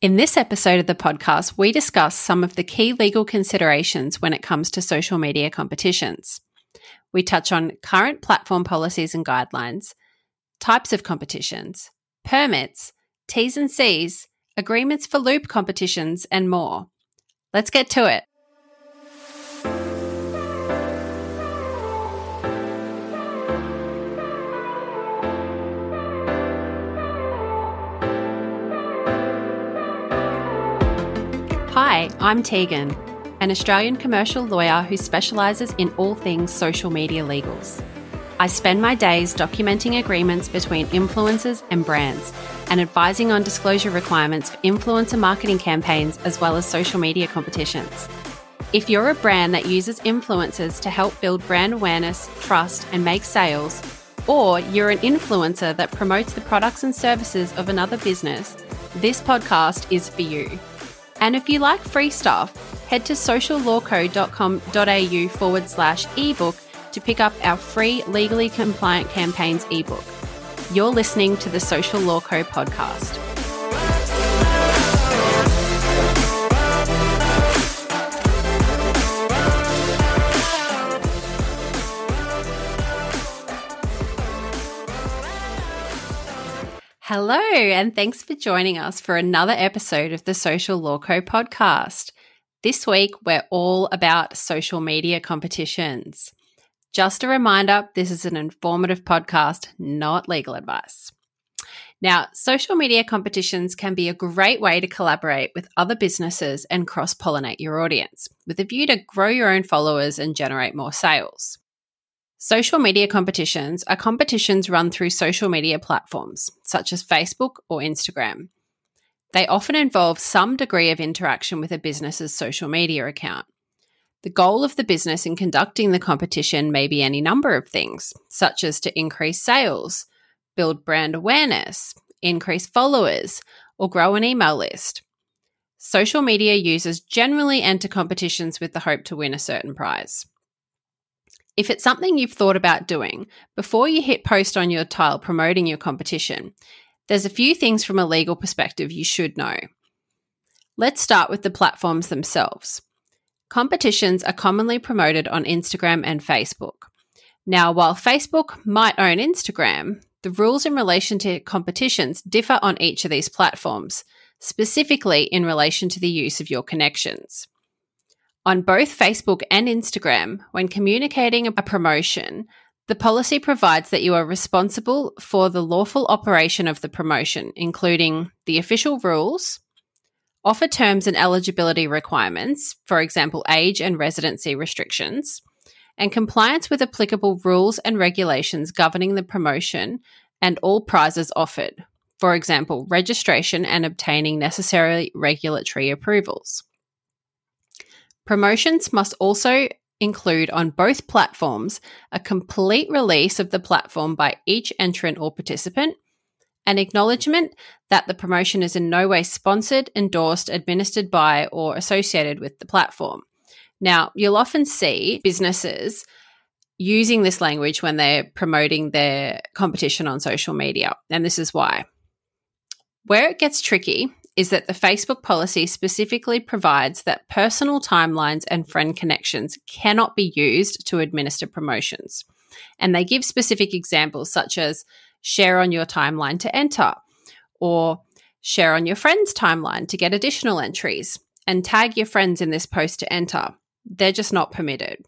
In this episode of the podcast, we discuss some of the key legal considerations when it comes to social media competitions. We touch on current platform policies and guidelines, types of competitions, permits, T's and C's, agreements for loop competitions, and more. Let's get to it. Hi, I'm Tegan, an Australian commercial lawyer who specialises in all things social media legals. I spend my days documenting agreements between influencers and brands and advising on disclosure requirements for influencer marketing campaigns as well as social media competitions. If you're a brand that uses influencers to help build brand awareness, trust, and make sales, or you're an influencer that promotes the products and services of another business, this podcast is for you. And if you like free stuff, head to sociallawco.com.au forward slash ebook to pick up our free legally compliant campaigns ebook. You're listening to the Social Law Co podcast. Hello, and thanks for joining us for another episode of the Social Law Co podcast. This week, we're all about social media competitions. Just a reminder this is an informative podcast, not legal advice. Now, social media competitions can be a great way to collaborate with other businesses and cross pollinate your audience with a view to grow your own followers and generate more sales. Social media competitions are competitions run through social media platforms such as Facebook or Instagram. They often involve some degree of interaction with a business's social media account. The goal of the business in conducting the competition may be any number of things, such as to increase sales, build brand awareness, increase followers, or grow an email list. Social media users generally enter competitions with the hope to win a certain prize. If it's something you've thought about doing, before you hit post on your tile promoting your competition, there's a few things from a legal perspective you should know. Let's start with the platforms themselves. Competitions are commonly promoted on Instagram and Facebook. Now, while Facebook might own Instagram, the rules in relation to competitions differ on each of these platforms, specifically in relation to the use of your connections. On both Facebook and Instagram, when communicating a promotion, the policy provides that you are responsible for the lawful operation of the promotion, including the official rules, offer terms and eligibility requirements, for example, age and residency restrictions, and compliance with applicable rules and regulations governing the promotion and all prizes offered, for example, registration and obtaining necessary regulatory approvals. Promotions must also include on both platforms a complete release of the platform by each entrant or participant, an acknowledgement that the promotion is in no way sponsored, endorsed, administered by, or associated with the platform. Now, you'll often see businesses using this language when they're promoting their competition on social media, and this is why. Where it gets tricky is that the Facebook policy specifically provides that personal timelines and friend connections cannot be used to administer promotions. And they give specific examples such as share on your timeline to enter, or share on your friend's timeline to get additional entries, and tag your friends in this post to enter. They're just not permitted.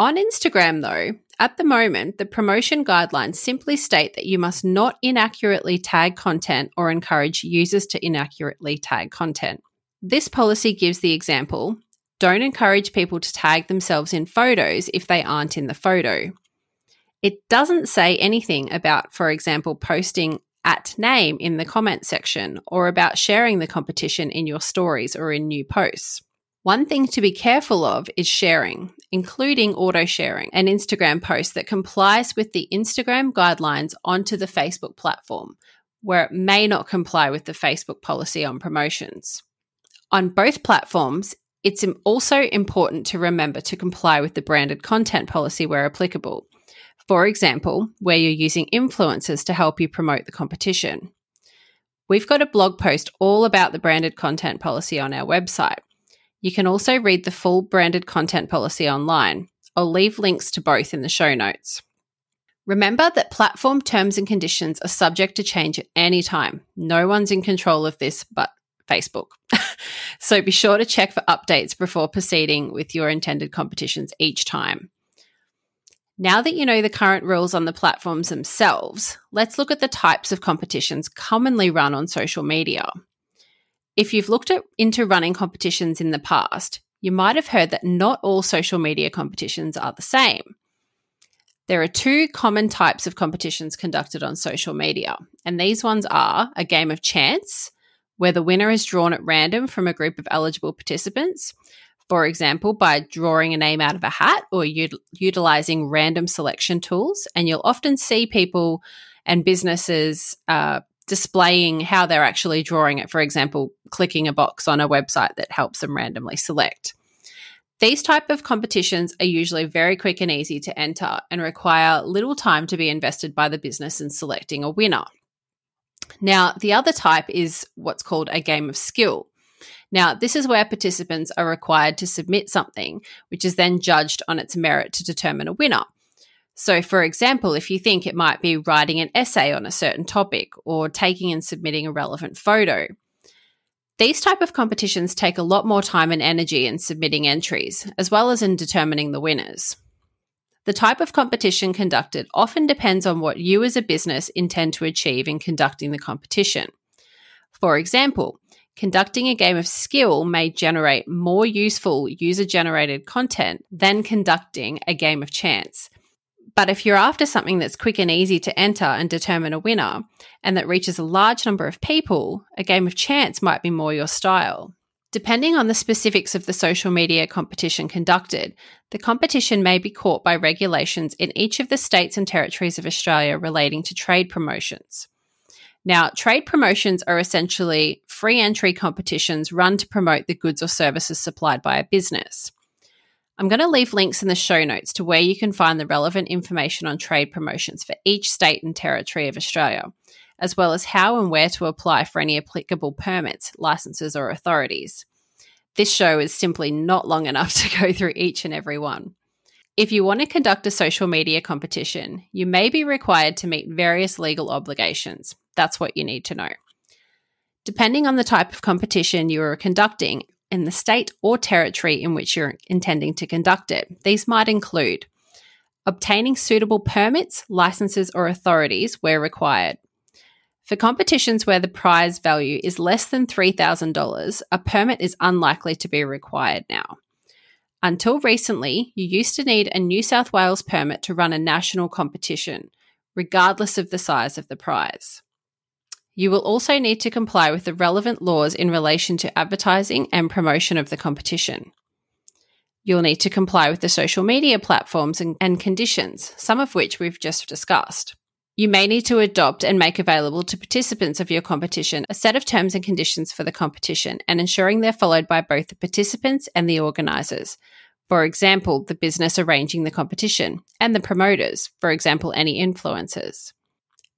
On Instagram, though, at the moment, the promotion guidelines simply state that you must not inaccurately tag content or encourage users to inaccurately tag content. This policy gives the example don't encourage people to tag themselves in photos if they aren't in the photo. It doesn't say anything about, for example, posting at name in the comment section or about sharing the competition in your stories or in new posts. One thing to be careful of is sharing, including auto sharing an Instagram post that complies with the Instagram guidelines onto the Facebook platform, where it may not comply with the Facebook policy on promotions. On both platforms, it's also important to remember to comply with the branded content policy where applicable. For example, where you're using influencers to help you promote the competition. We've got a blog post all about the branded content policy on our website. You can also read the full branded content policy online. I'll leave links to both in the show notes. Remember that platform terms and conditions are subject to change at any time. No one's in control of this but Facebook. so be sure to check for updates before proceeding with your intended competitions each time. Now that you know the current rules on the platforms themselves, let's look at the types of competitions commonly run on social media. If you've looked at, into running competitions in the past, you might have heard that not all social media competitions are the same. There are two common types of competitions conducted on social media, and these ones are a game of chance, where the winner is drawn at random from a group of eligible participants, for example, by drawing a name out of a hat or ut- utilizing random selection tools. And you'll often see people and businesses uh, displaying how they're actually drawing it, for example, clicking a box on a website that helps them randomly select. These type of competitions are usually very quick and easy to enter and require little time to be invested by the business in selecting a winner. Now, the other type is what's called a game of skill. Now, this is where participants are required to submit something, which is then judged on its merit to determine a winner. So, for example, if you think it might be writing an essay on a certain topic or taking and submitting a relevant photo. These type of competitions take a lot more time and energy in submitting entries, as well as in determining the winners. The type of competition conducted often depends on what you as a business intend to achieve in conducting the competition. For example, conducting a game of skill may generate more useful user generated content than conducting a game of chance. But if you're after something that's quick and easy to enter and determine a winner, and that reaches a large number of people, a game of chance might be more your style. Depending on the specifics of the social media competition conducted, the competition may be caught by regulations in each of the states and territories of Australia relating to trade promotions. Now, trade promotions are essentially free entry competitions run to promote the goods or services supplied by a business. I'm going to leave links in the show notes to where you can find the relevant information on trade promotions for each state and territory of Australia, as well as how and where to apply for any applicable permits, licenses, or authorities. This show is simply not long enough to go through each and every one. If you want to conduct a social media competition, you may be required to meet various legal obligations. That's what you need to know. Depending on the type of competition you are conducting in the state or territory in which you're intending to conduct it, these might include obtaining suitable permits, licenses, or authorities where required. For competitions where the prize value is less than $3,000, a permit is unlikely to be required now. Until recently, you used to need a New South Wales permit to run a national competition, regardless of the size of the prize. You will also need to comply with the relevant laws in relation to advertising and promotion of the competition. You'll need to comply with the social media platforms and, and, conditions, some of which we've just discussed. You may need to adopt and make available to participants of your competition a set of terms and conditions for the competition and ensuring they're followed by both the participants and the organisers. For example, the business arranging the competition and the promoters, for example, any influencers.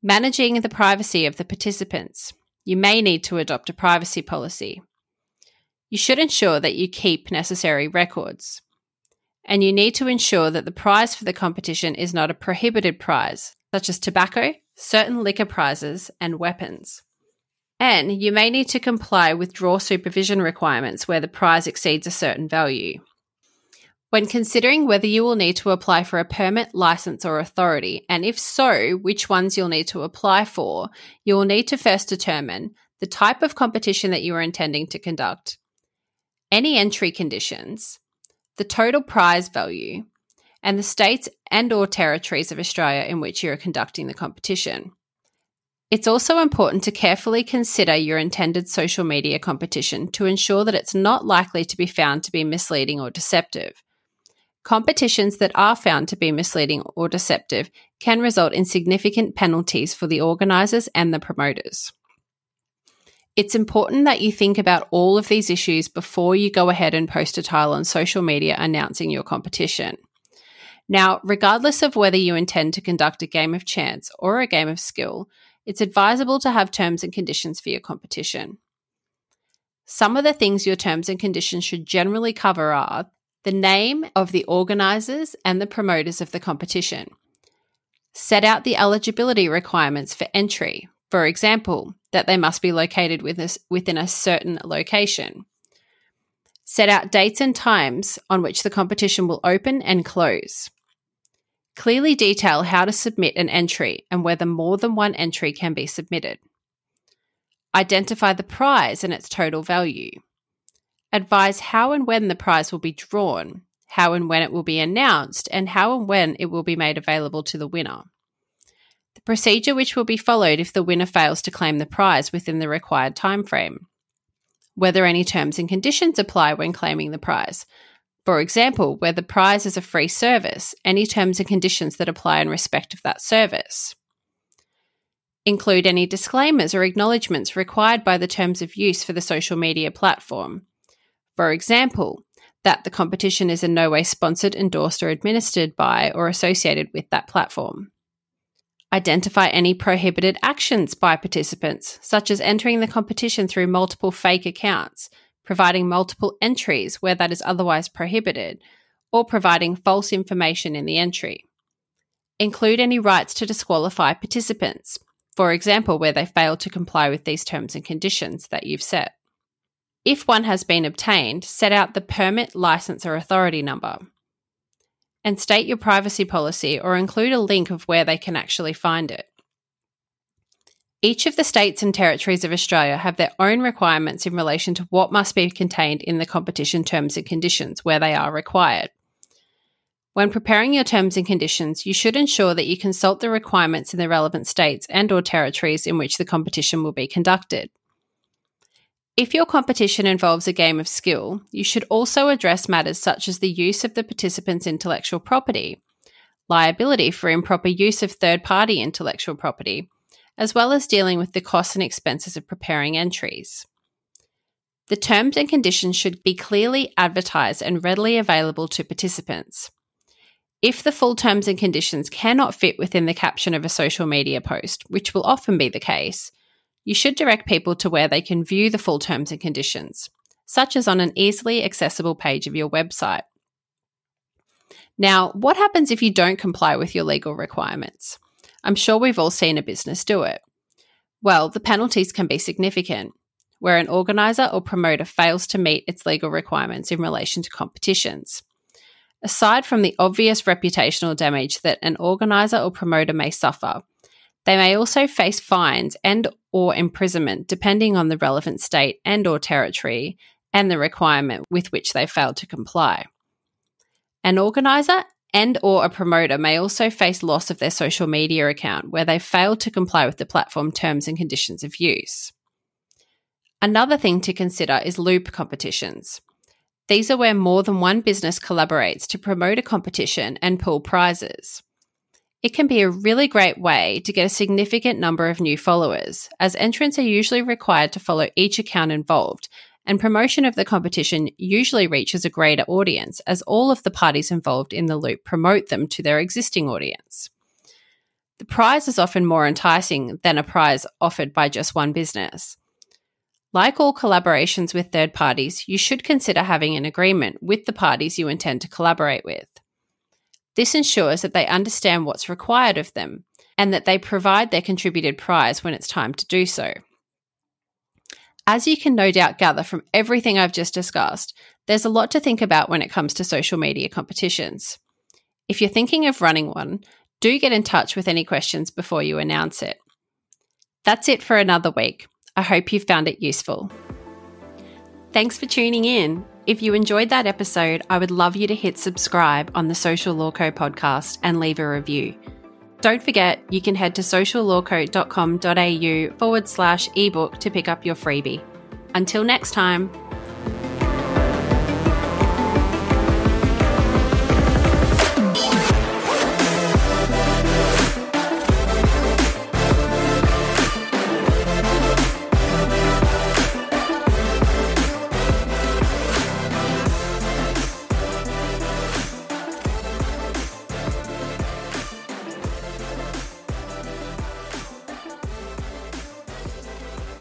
Managing the privacy of the participants. You may need to adopt a privacy policy. You should ensure that you keep necessary records. And you need to ensure that the prize for the competition is not a prohibited prize, such as tobacco, certain liquor prizes, and weapons. And you may need to comply with draw supervision requirements where the prize exceeds a certain value. When considering whether you will need to apply for a permit, license, or authority, and if so, which ones you'll need to apply for, you will need to first determine the type of competition that you are intending to conduct, any entry conditions, the total prize value, and the states and or territories of Australia in which you are conducting the competition. It's also important to carefully consider your intended social media competition to ensure that it's not likely to be found to be misleading or deceptive. Competitions that are found to be misleading or deceptive can result in significant penalties for the organisers and the promoters. It's important that you think about all of these issues before you go ahead and post a tile on social media announcing your competition. Now, regardless of whether you intend to conduct a game of chance or a game of skill, it's advisable to have terms and conditions for your competition. Some of the things your terms and conditions should generally cover are the name of the organisers and the promoters of the competition. Set out the eligibility requirements for entry, for example, that they must be located within a certain location. Set out dates and times on which the competition will open and close. Clearly detail how to submit an entry and whether more than one entry can be submitted. Identify the prize and its total value. Advise how and when the prize will be drawn, how and when it will be announced, and how and when it will be made available to the winner. The procedure which will be followed if the winner fails to claim the prize within the required timeframe. Whether any terms and conditions apply when claiming the prize, for example, where the prize is a free service, any terms and conditions that apply in respect of that service. Include any disclaimers or acknowledgements required by the terms of use for the social media platform. For example, that the competition is in no way sponsored, endorsed, or administered by or associated with that platform. Identify any prohibited actions by participants, such as entering the competition through multiple fake accounts, providing multiple entries where that is otherwise prohibited, or providing false information in the entry. Include any rights to disqualify participants, for example, where they fail to comply with these terms and conditions that you've set. If one has been obtained, set out the permit, license, or authority number. And state your privacy policy or include a link of where they can actually find it. Each of the states and territories of Australia have their own requirements in relation to what must be contained in the competition terms and conditions where they are required. When preparing your terms and conditions, you should ensure that you consult the requirements in the relevant states and or territories in which the competition will be conducted. If your competition involves a game of skill, you should also address matters such as the use of the participant's intellectual property, liability for improper use of third party intellectual property, as well as dealing with the costs and expenses of preparing entries. The terms and conditions should be clearly advertised and readily available to participants. If the full terms and conditions cannot fit within the caption of a social media post, which will often be the case, you should direct people to where they can view the full terms and conditions, such as on an easily accessible page of your website. Now, what happens if you don't comply with your legal requirements? I'm sure we've all seen a business do it. Well, the penalties can be significant, where an organiser or promoter fails to meet its legal requirements in relation to competitions. Aside from the obvious reputational damage that an organiser or promoter may suffer, they may also face fines and or imprisonment depending on the relevant state and or territory and the requirement with which they failed to comply. An organiser and or a promoter may also face loss of their social media account where they failed to comply with the platform terms and conditions of use. Another thing to consider is loop competitions. These are where more than one business collaborates to promote a competition and pool prizes. It can be a really great way to get a significant number of new followers, as entrants are usually required to follow each account involved and promotion of the competition usually reaches a greater audience as all of the parties involved in the loop promote them to their existing audience. The prize is often more enticing than a prize offered by just one business. Like all collaborations with third parties, you should consider having an agreement with the parties you intend to collaborate with. This ensures that they understand what's required of them and that they provide their contributed prize when it's time to do so. As you can no doubt gather from everything I've just discussed, there's a lot to think about when it comes to social media competitions. If you're thinking of running one, do get in touch with any questions before you announce it. That's it for another week. I hope you found it useful. Thanks for tuning in. If you enjoyed that episode, I would love you to hit subscribe on the Social Law Co podcast and leave a review. Don't forget, you can head to sociallawco.com.au forward slash ebook to pick up your freebie. Until next time.